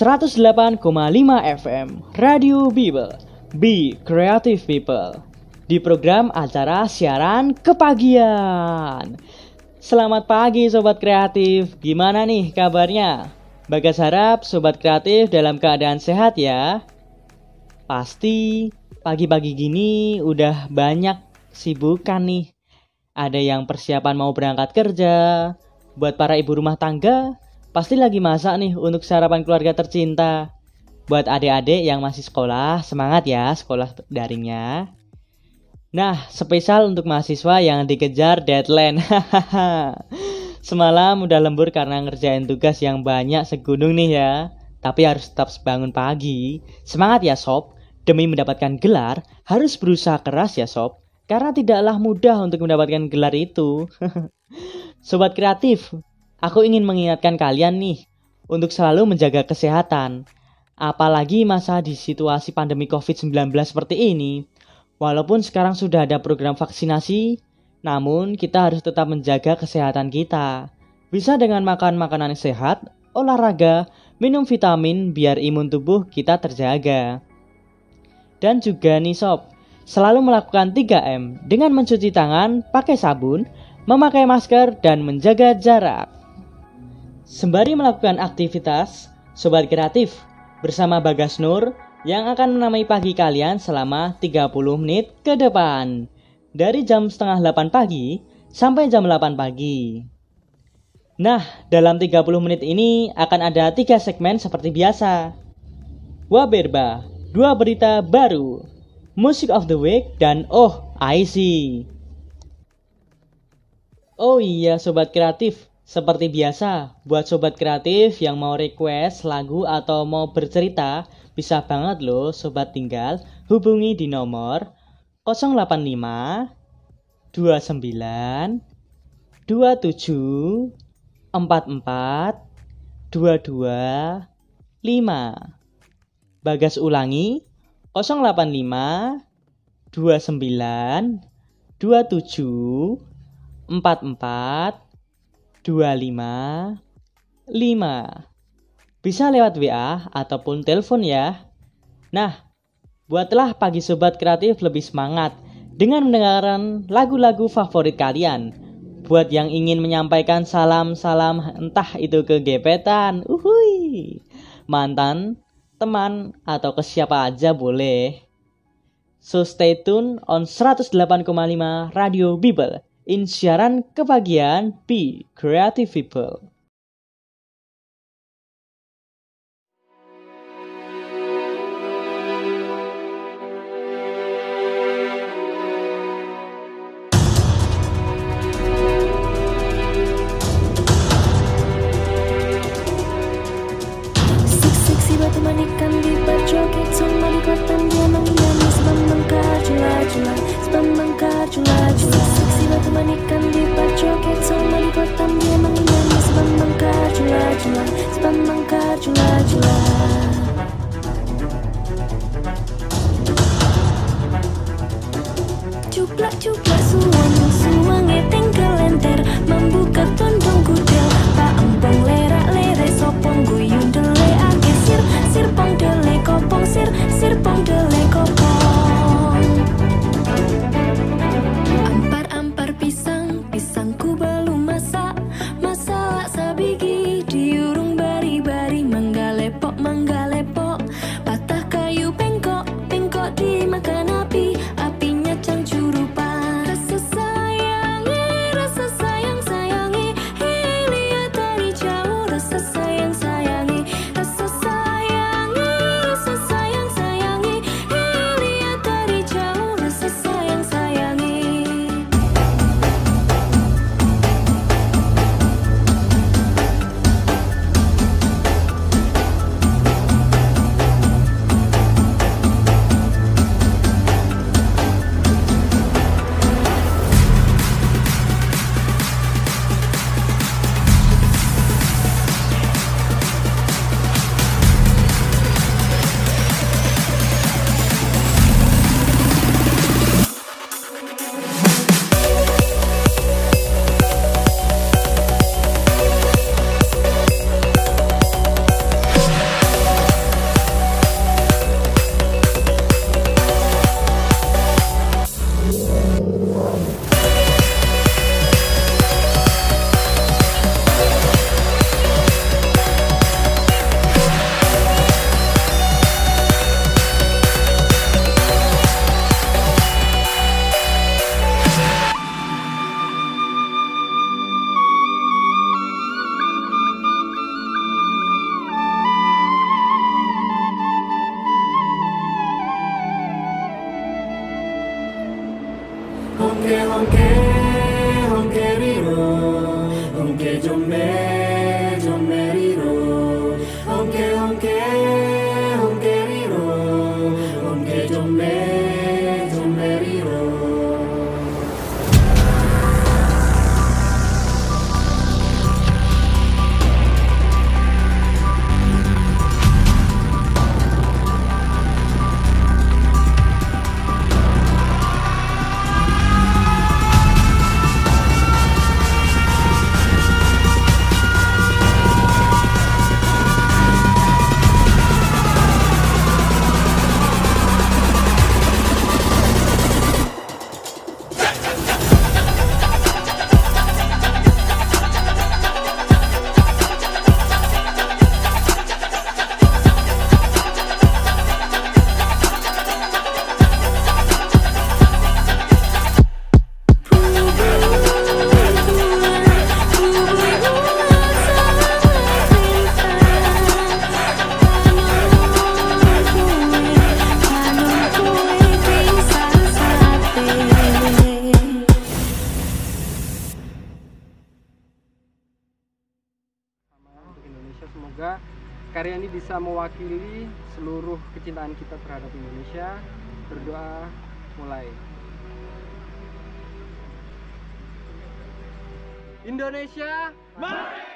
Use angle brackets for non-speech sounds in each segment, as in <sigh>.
108,5 FM Radio Bible Be Creative People di program acara siaran kepagian. Selamat pagi sobat kreatif. Gimana nih kabarnya? Bagas harap sobat kreatif dalam keadaan sehat ya. Pasti pagi-pagi gini udah banyak sibukan nih. Ada yang persiapan mau berangkat kerja. Buat para ibu rumah tangga, pasti lagi masak nih untuk sarapan keluarga tercinta. Buat adik-adik yang masih sekolah, semangat ya sekolah daringnya. Nah, spesial untuk mahasiswa yang dikejar deadline. <laughs> Semalam udah lembur karena ngerjain tugas yang banyak segunung nih ya. Tapi harus tetap bangun pagi. Semangat ya sob. Demi mendapatkan gelar, harus berusaha keras ya sob. Karena tidaklah mudah untuk mendapatkan gelar itu. <laughs> Sobat kreatif, aku ingin mengingatkan kalian nih untuk selalu menjaga kesehatan. Apalagi masa di situasi pandemi COVID-19 seperti ini, Walaupun sekarang sudah ada program vaksinasi, namun kita harus tetap menjaga kesehatan kita. Bisa dengan makan makanan sehat, olahraga, minum vitamin biar imun tubuh kita terjaga. Dan juga nih sob, selalu melakukan 3M dengan mencuci tangan, pakai sabun, memakai masker, dan menjaga jarak. Sembari melakukan aktivitas, Sobat Kreatif bersama Bagas Nur yang akan menamai pagi kalian selama 30 menit ke depan. Dari jam setengah 8 pagi sampai jam 8 pagi. Nah, dalam 30 menit ini akan ada tiga segmen seperti biasa. Waberba, dua berita baru, Music of the Week, dan Oh, I See. Oh iya Sobat Kreatif, seperti biasa, buat Sobat Kreatif yang mau request lagu atau mau bercerita, bisa banget loh sobat tinggal. Hubungi di nomor 085 29 27 44 22 5 Bagas ulangi 085 29 27 44 25 5 bisa lewat WA ataupun telepon ya. Nah, buatlah pagi sobat kreatif lebih semangat dengan mendengarkan lagu-lagu favorit kalian. Buat yang ingin menyampaikan salam-salam entah itu ke gebetan, uhui, mantan, teman, atau ke siapa aja boleh. So stay tune on 108,5 Radio Bible in siaran kebagian Be Creative People. manikan di pacoket sama di kotam dia mengingat sebab mengkar jula-jula sebab mengkar jula-jula cuplak cuplak suara Semoga karya ini bisa mewakili seluruh kecintaan kita terhadap Indonesia. Berdoa mulai. Indonesia, mari!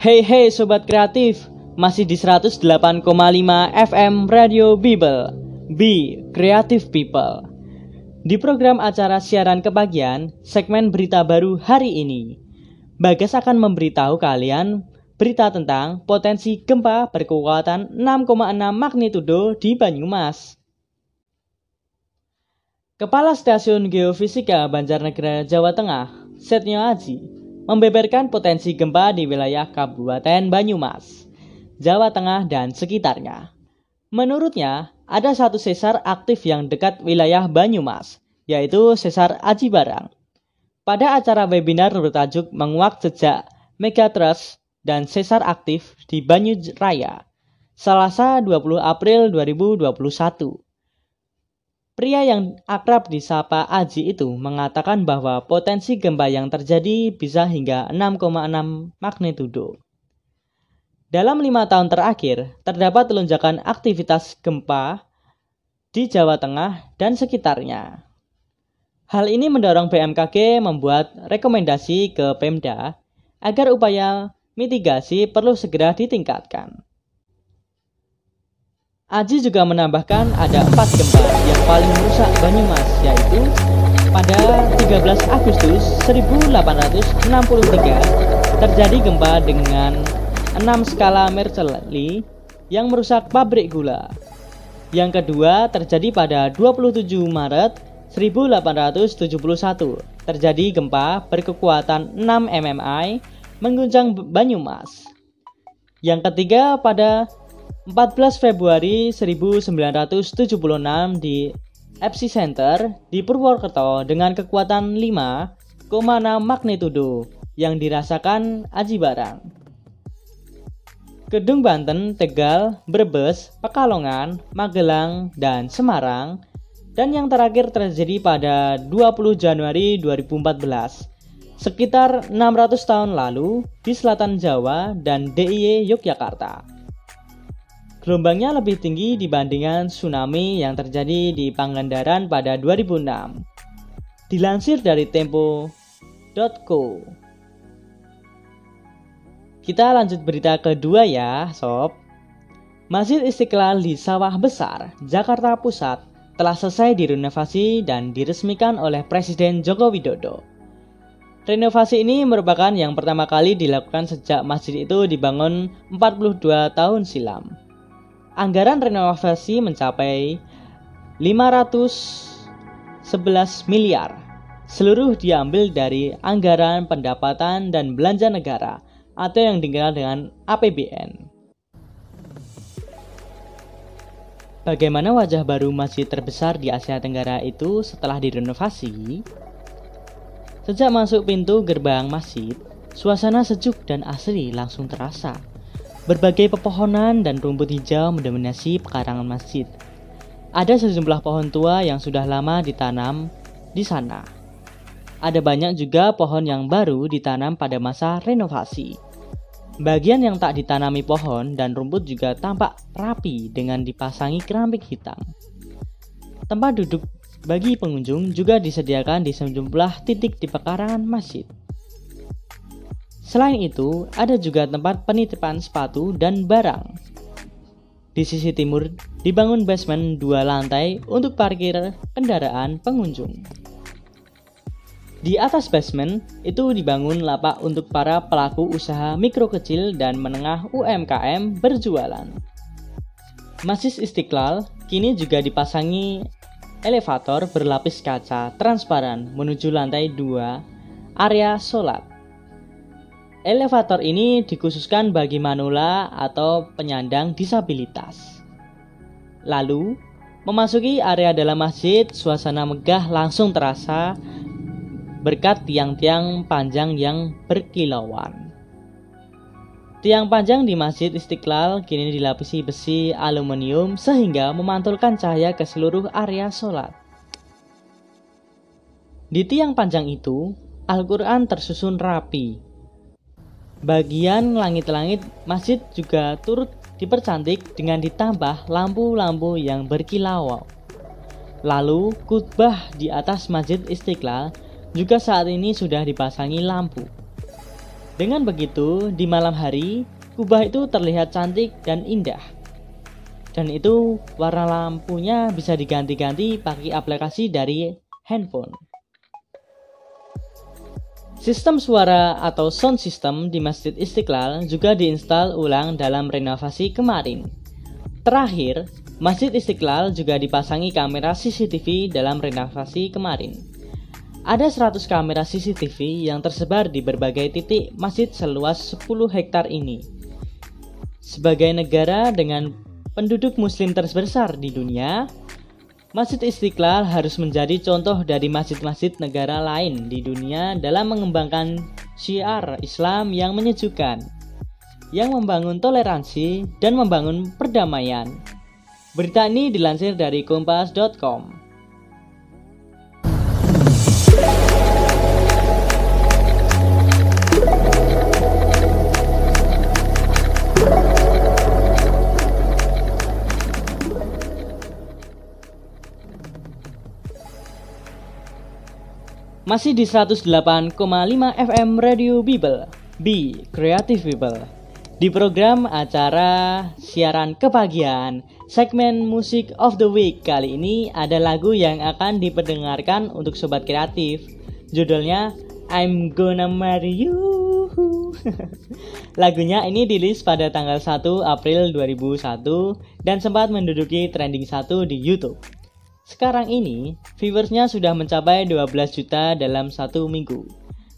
Hey hey sobat kreatif, masih di 108,5 FM Radio Bible. Be Creative People. Di program acara siaran kebagian, segmen berita baru hari ini. Bagas akan memberitahu kalian berita tentang potensi gempa berkekuatan 6,6 magnitudo di Banyumas. Kepala Stasiun Geofisika Banjarnegara Jawa Tengah, Setnyo Aji, membeberkan potensi gempa di wilayah Kabupaten Banyumas, Jawa Tengah, dan sekitarnya. Menurutnya, ada satu sesar aktif yang dekat wilayah Banyumas, yaitu sesar Aji Barang. Pada acara webinar bertajuk Menguak Jejak Megatrust dan Sesar Aktif di Banyu Raya, Selasa 20 April 2021. Pria yang akrab disapa Aji itu mengatakan bahwa potensi gempa yang terjadi bisa hingga 6,6 magnitudo. Dalam lima tahun terakhir, terdapat lonjakan aktivitas gempa di Jawa Tengah dan sekitarnya. Hal ini mendorong BMKG membuat rekomendasi ke Pemda agar upaya mitigasi perlu segera ditingkatkan. Aji juga menambahkan ada empat gempa yang paling merusak Banyumas yaitu pada 13 Agustus 1863 terjadi gempa dengan 6 skala Mercalli yang merusak pabrik gula. Yang kedua terjadi pada 27 Maret 1871 terjadi gempa berkekuatan 6 mmi mengguncang Banyumas. Yang ketiga pada 14 Februari 1976 di epicenter di Purwokerto dengan kekuatan 5,6 magnitudo yang dirasakan Aji Barang. Gedung Banten, Tegal, Brebes, Pekalongan, Magelang, dan Semarang dan yang terakhir terjadi pada 20 Januari 2014 sekitar 600 tahun lalu di selatan Jawa dan DIY Yogyakarta. Gelombangnya lebih tinggi dibandingkan tsunami yang terjadi di Pangandaran pada 2006. Dilansir dari tempo.co. Kita lanjut berita kedua ya, sob. Masjid Istiqlal di Sawah Besar, Jakarta Pusat telah selesai direnovasi dan diresmikan oleh Presiden Joko Widodo. Renovasi ini merupakan yang pertama kali dilakukan sejak masjid itu dibangun 42 tahun silam anggaran renovasi mencapai 511 miliar. Seluruh diambil dari anggaran pendapatan dan belanja negara atau yang dikenal dengan APBN. Bagaimana wajah baru masjid terbesar di Asia Tenggara itu setelah direnovasi? Sejak masuk pintu gerbang masjid, suasana sejuk dan asri langsung terasa. Berbagai pepohonan dan rumput hijau mendominasi pekarangan masjid. Ada sejumlah pohon tua yang sudah lama ditanam di sana. Ada banyak juga pohon yang baru ditanam pada masa renovasi. Bagian yang tak ditanami pohon dan rumput juga tampak rapi dengan dipasangi keramik hitam. Tempat duduk bagi pengunjung juga disediakan di sejumlah titik di pekarangan masjid. Selain itu, ada juga tempat penitipan sepatu dan barang. Di sisi timur dibangun basement dua lantai untuk parkir kendaraan pengunjung. Di atas basement itu dibangun lapak untuk para pelaku usaha mikro kecil dan menengah UMKM berjualan. Masjid Istiqlal kini juga dipasangi elevator berlapis kaca transparan menuju lantai 2 area sholat. Elevator ini dikhususkan bagi manula atau penyandang disabilitas. Lalu, memasuki area dalam masjid, suasana megah langsung terasa berkat tiang-tiang panjang yang berkilauan. Tiang panjang di Masjid Istiqlal kini dilapisi besi aluminium sehingga memantulkan cahaya ke seluruh area sholat. Di tiang panjang itu, Al-Quran tersusun rapi. Bagian langit-langit masjid juga turut dipercantik dengan ditambah lampu-lampu yang berkilau. Lalu, khutbah di atas Masjid Istiqlal juga saat ini sudah dipasangi lampu. Dengan begitu, di malam hari, kubah itu terlihat cantik dan indah. Dan itu warna lampunya bisa diganti-ganti pakai aplikasi dari handphone. Sistem suara atau sound system di Masjid Istiqlal juga diinstal ulang dalam renovasi kemarin. Terakhir, Masjid Istiqlal juga dipasangi kamera CCTV dalam renovasi kemarin. Ada 100 kamera CCTV yang tersebar di berbagai titik masjid seluas 10 hektar ini. Sebagai negara dengan penduduk muslim terbesar di dunia, Masjid Istiqlal harus menjadi contoh dari masjid-masjid negara lain di dunia dalam mengembangkan syiar Islam yang menyejukkan, yang membangun toleransi dan membangun perdamaian. Berita ini dilansir dari kompas.com. Masih di 108,5 FM Radio Bible, B Creative Bible. Di program acara siaran kepagian, segmen Music of the Week kali ini ada lagu yang akan diperdengarkan untuk sobat kreatif. Judulnya I'm Gonna Marry You. <laughs> Lagunya ini dirilis pada tanggal 1 April 2001 dan sempat menduduki trending 1 di YouTube. Sekarang ini, viewersnya sudah mencapai 12 juta dalam satu minggu.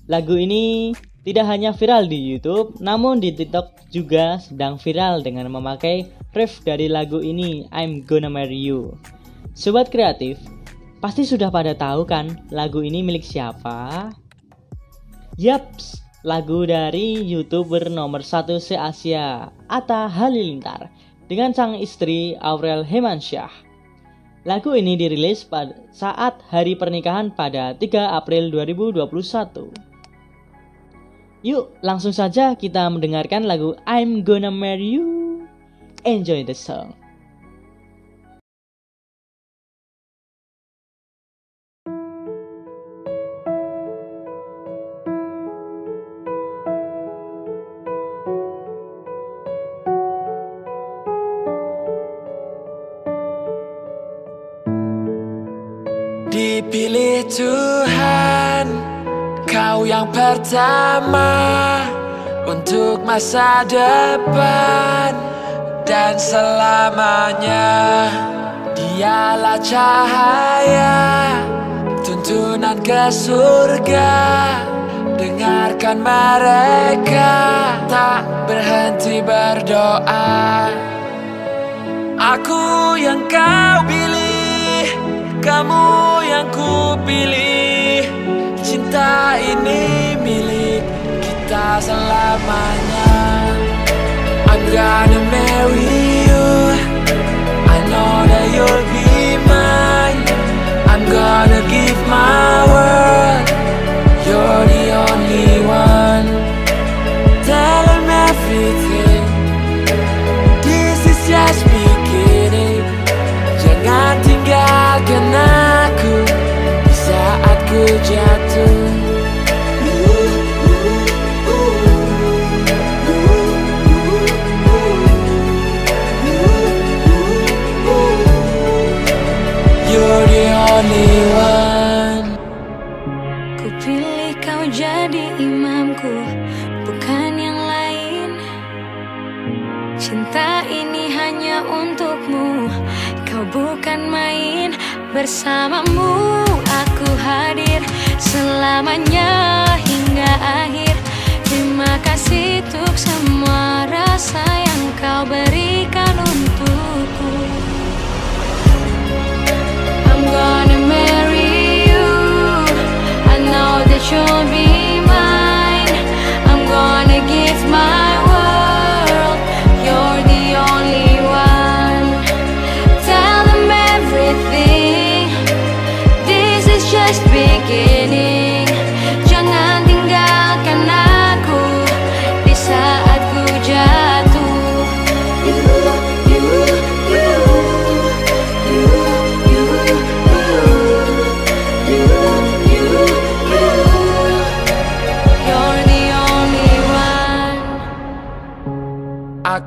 Lagu ini tidak hanya viral di YouTube, namun di TikTok juga sedang viral dengan memakai riff dari lagu ini, I'm Gonna Marry You. Sobat kreatif, pasti sudah pada tahu kan lagu ini milik siapa? Yaps, lagu dari YouTuber nomor 1 se-Asia, Atta Halilintar, dengan sang istri Aurel Hemansyah. Lagu ini dirilis pada saat hari pernikahan pada 3 April 2021. Yuk, langsung saja kita mendengarkan lagu I'm Gonna Marry You. Enjoy the song. Dipilih Tuhan Kau yang pertama Untuk masa depan. Dan selamanya Dialah cahaya Tuntunan ke surga. Dengarkan mereka Tak berhenti berdoa. Aku yang kau pilih Kamu pilih Cinta ini milik kita selamanya. I'm gonna marry you I know that you'll be mine I'm gonna give my world You're the only one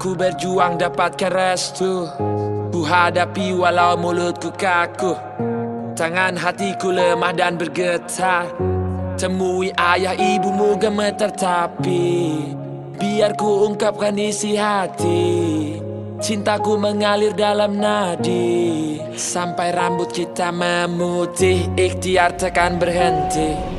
Aku berjuang dapatkan restu. Ku hadapi walau mulutku kaku Tangan hatiku lemah dan bergetar. Temui ayah ibumu gemetar tapi Biar ku ungkapkan isi hati. Cintaku mengalir dalam nadi. Sampai rambut kita memutih Ikhtiar tekan berhenti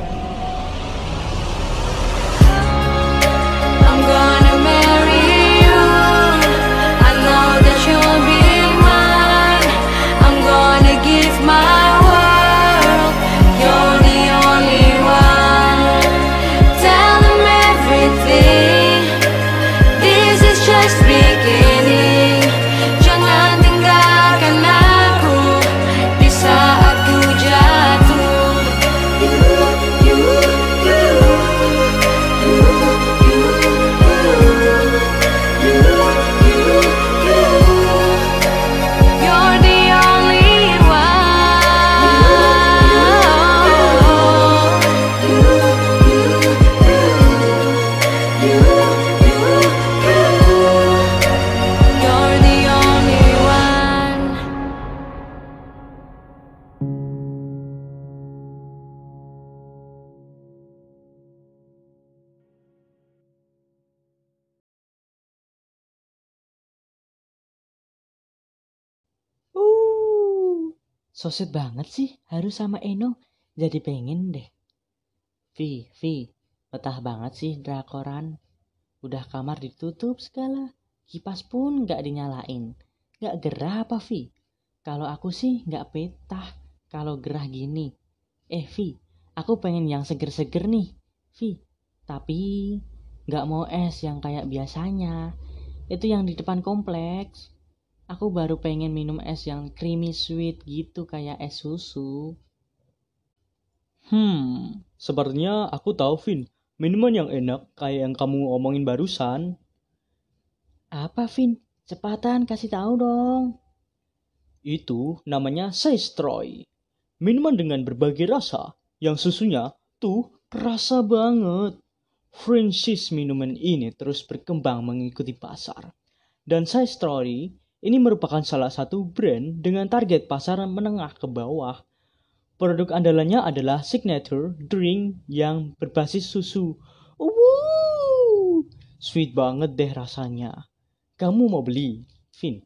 so sweet banget sih harus sama Eno. Jadi pengen deh. Vi, Vi, betah banget sih drakoran. Udah kamar ditutup segala. Kipas pun nggak dinyalain. Nggak gerah apa Vi? Kalau aku sih nggak betah kalau gerah gini. Eh Vi, aku pengen yang seger-seger nih. Vi, tapi nggak mau es yang kayak biasanya. Itu yang di depan kompleks. Aku baru pengen minum es yang creamy sweet gitu kayak es susu. Hmm, sepertinya aku tahu Vin, minuman yang enak kayak yang kamu omongin barusan. Apa Vin? Cepatan kasih tahu dong. Itu namanya Seistroy. Minuman dengan berbagai rasa yang susunya tuh kerasa banget. Franchise minuman ini terus berkembang mengikuti pasar. Dan Seistroy ini merupakan salah satu brand dengan target pasar menengah ke bawah. Produk andalannya adalah signature drink yang berbasis susu. Wuh, sweet banget deh rasanya. Kamu mau beli, Vin?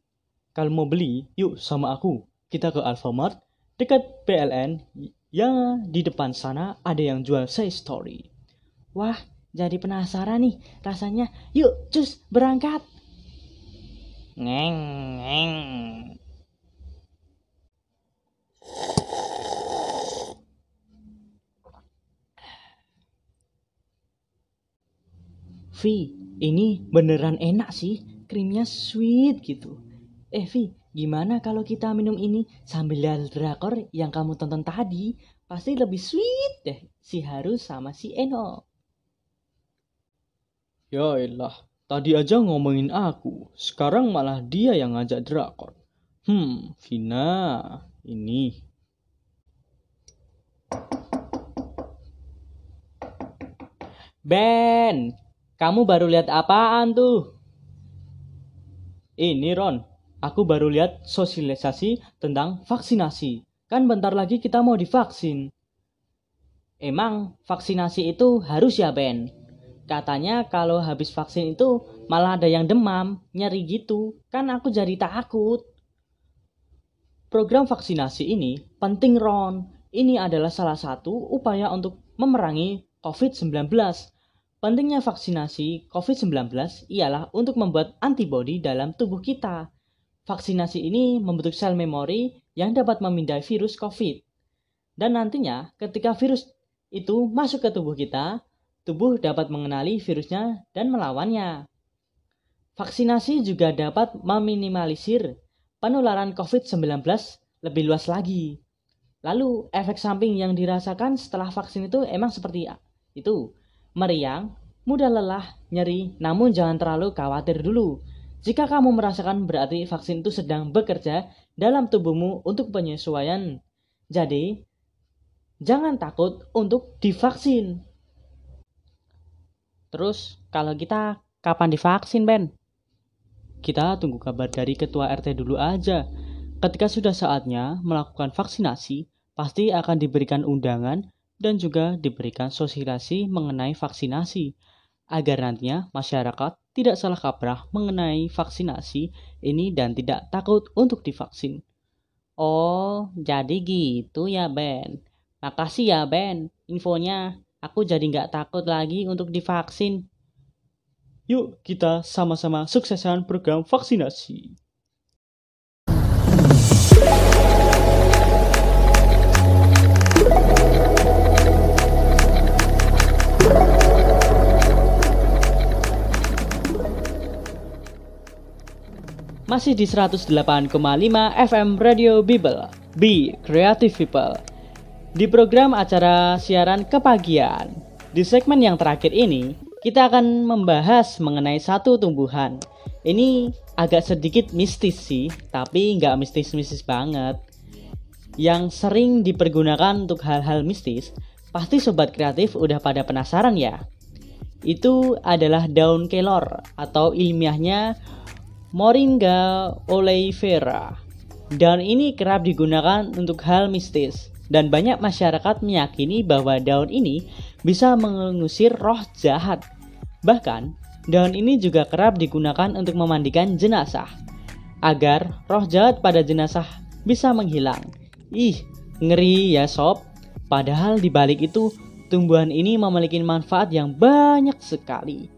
Kalau mau beli, yuk sama aku. Kita ke Alfamart dekat PLN. Ya, di depan sana ada yang jual Say Story. Wah, jadi penasaran nih rasanya. Yuk, cus berangkat. Ngeng, ngeng. Vi, ini beneran enak sih. Krimnya sweet gitu. Eh Vi, gimana kalau kita minum ini sambil lihat drakor yang kamu tonton tadi? Pasti lebih sweet deh si Haru sama si Eno. Ya elah, tadi aja ngomongin aku. Sekarang malah dia yang ngajak drakor. Hmm, Vina, ini. Ben, kamu baru lihat apaan tuh? Ini Ron, aku baru lihat sosialisasi tentang vaksinasi. Kan bentar lagi kita mau divaksin. Emang vaksinasi itu harus ya Ben? Katanya kalau habis vaksin itu malah ada yang demam, nyeri gitu. Kan aku jadi takut. Program vaksinasi ini penting Ron. Ini adalah salah satu upaya untuk memerangi COVID-19. Pentingnya vaksinasi COVID-19 ialah untuk membuat antibodi dalam tubuh kita. Vaksinasi ini membentuk sel memori yang dapat memindai virus COVID. Dan nantinya ketika virus itu masuk ke tubuh kita, tubuh dapat mengenali virusnya dan melawannya. Vaksinasi juga dapat meminimalisir penularan COVID-19 lebih luas lagi. Lalu, efek samping yang dirasakan setelah vaksin itu emang seperti itu. Meriang, mudah lelah, nyeri, namun jangan terlalu khawatir dulu. Jika kamu merasakan berarti vaksin itu sedang bekerja dalam tubuhmu untuk penyesuaian. Jadi, jangan takut untuk divaksin. Terus, kalau kita kapan divaksin, Ben? Kita tunggu kabar dari ketua RT dulu aja. Ketika sudah saatnya melakukan vaksinasi, pasti akan diberikan undangan dan juga diberikan sosialisasi mengenai vaksinasi agar nantinya masyarakat tidak salah kaprah mengenai vaksinasi ini dan tidak takut untuk divaksin. Oh, jadi gitu ya Ben. Makasih ya Ben, infonya. Aku jadi nggak takut lagi untuk divaksin. Yuk kita sama-sama suksesan program vaksinasi. Masih di 108,5 FM Radio Bible, Be Creative People. Di program acara siaran kepagian, di segmen yang terakhir ini, kita akan membahas mengenai satu tumbuhan. Ini agak sedikit mistis sih, tapi nggak mistis-mistis banget. Yang sering dipergunakan untuk hal-hal mistis, pasti sobat kreatif udah pada penasaran ya. Itu adalah daun kelor atau ilmiahnya Moringa oleifera. Daun ini kerap digunakan untuk hal mistis dan banyak masyarakat meyakini bahwa daun ini bisa mengusir roh jahat. Bahkan, daun ini juga kerap digunakan untuk memandikan jenazah agar roh jahat pada jenazah bisa menghilang. Ih, ngeri ya sob. Padahal di balik itu, tumbuhan ini memiliki manfaat yang banyak sekali.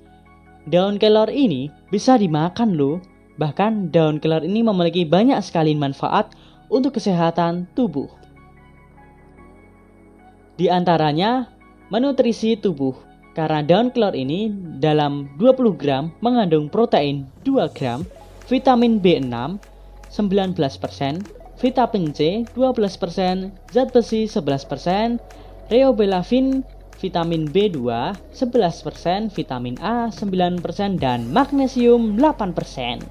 Daun kelor ini bisa dimakan loh. Bahkan daun kelor ini memiliki banyak sekali manfaat untuk kesehatan tubuh. Di antaranya, menutrisi tubuh. Karena daun kelor ini dalam 20 gram mengandung protein 2 gram, vitamin B6 19%, vitamin C 12%, zat besi 11%, riboflavin vitamin B2 11%, vitamin A 9% dan magnesium 8%.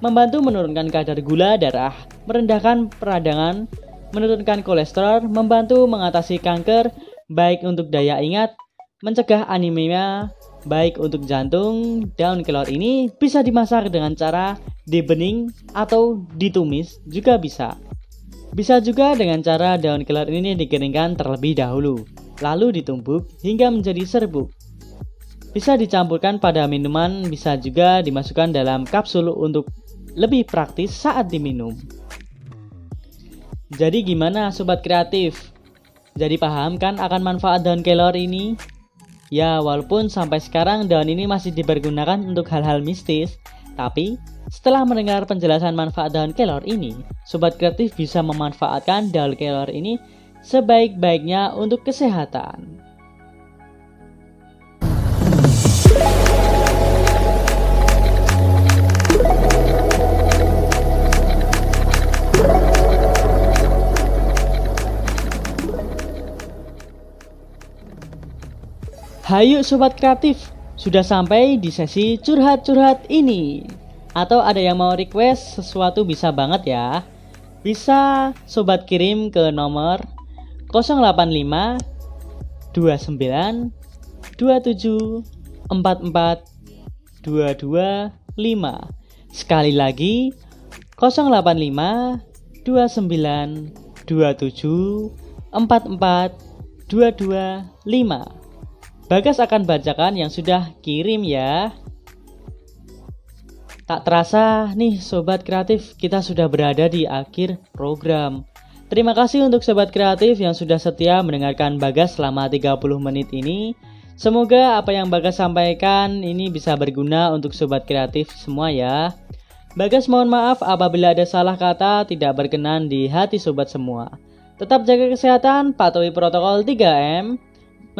Membantu menurunkan kadar gula darah, merendahkan peradangan, menurunkan kolesterol, membantu mengatasi kanker, baik untuk daya ingat, mencegah anemia, baik untuk jantung. Daun kelor ini bisa dimasak dengan cara debening atau ditumis juga bisa. Bisa juga dengan cara daun kelor ini dikeringkan terlebih dahulu, lalu ditumbuk hingga menjadi serbuk. Bisa dicampurkan pada minuman, bisa juga dimasukkan dalam kapsul untuk lebih praktis saat diminum. Jadi gimana sobat kreatif? Jadi paham kan akan manfaat daun kelor ini? Ya, walaupun sampai sekarang daun ini masih dipergunakan untuk hal-hal mistis, tapi Setelah mendengar penjelasan manfaat daun kelor ini, sobat kreatif bisa memanfaatkan daun kelor ini sebaik-baiknya untuk kesehatan. Hayu sobat kreatif, sudah sampai di sesi curhat-curhat ini. Atau ada yang mau request sesuatu bisa banget ya. Bisa sobat kirim ke nomor 085 29 27 44 22 5. Sekali lagi 085 29 27 44 22 5. Bagas akan bacakan yang sudah kirim ya. Tak terasa nih sobat kreatif, kita sudah berada di akhir program. Terima kasih untuk sobat kreatif yang sudah setia mendengarkan Bagas selama 30 menit ini. Semoga apa yang Bagas sampaikan ini bisa berguna untuk sobat kreatif semua ya. Bagas mohon maaf apabila ada salah kata tidak berkenan di hati sobat semua. Tetap jaga kesehatan, patuhi protokol 3M,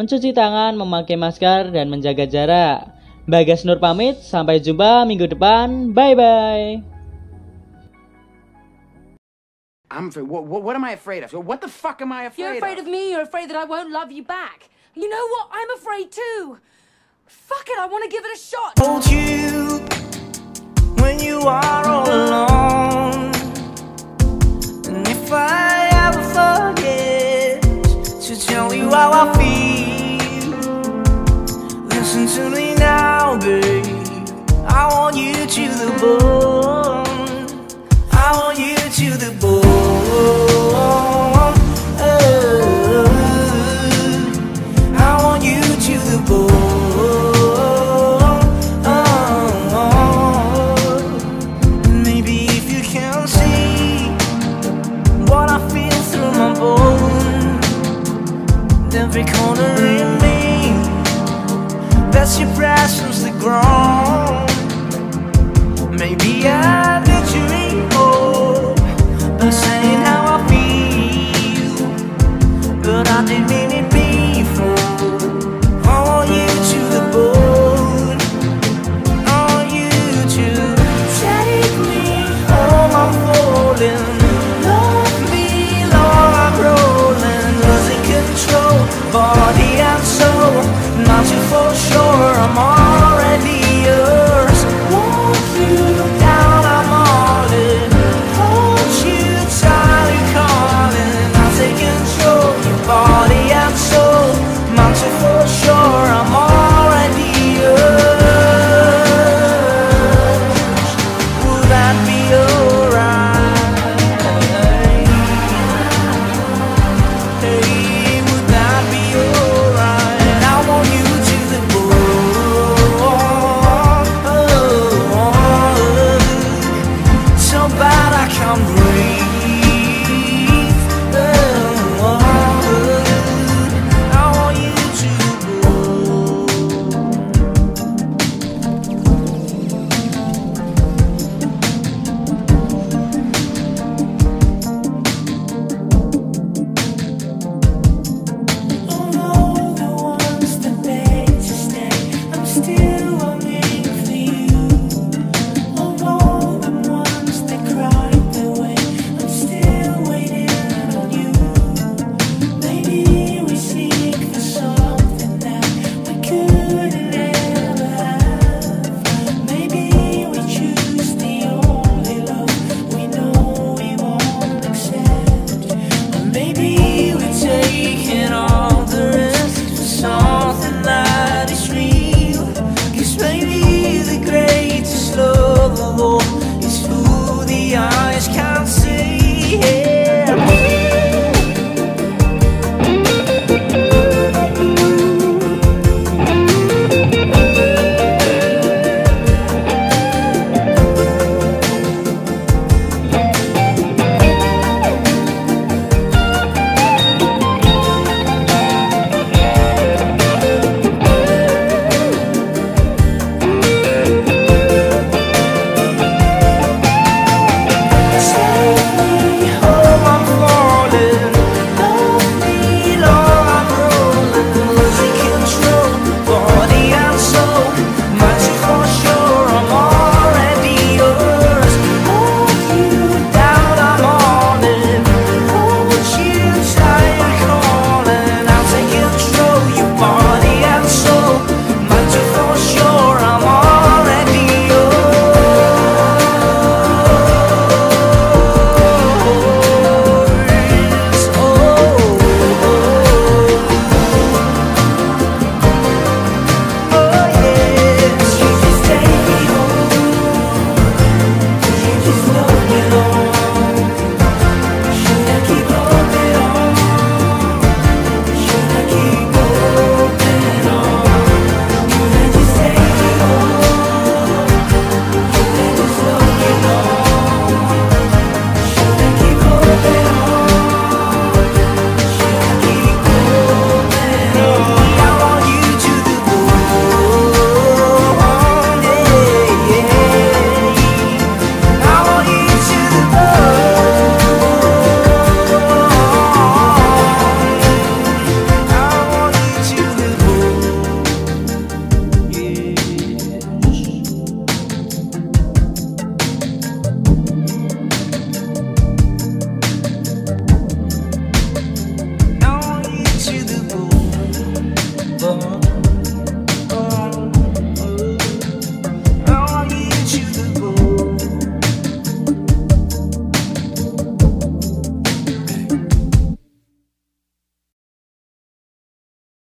mencuci tangan, memakai masker, dan menjaga jarak. Bagas Nur pamit, sampai jumpa minggu depan. Bye-bye. I'm afraid. What, what, what am I afraid of? What the fuck am I afraid, You're afraid of me, you're afraid that I won't love you back. You know what? I'm afraid too. Fuck it, I want to give it a shot. hold you when you are all alone. tell you how I feel. Listen to me now, babe. I want you to the bone.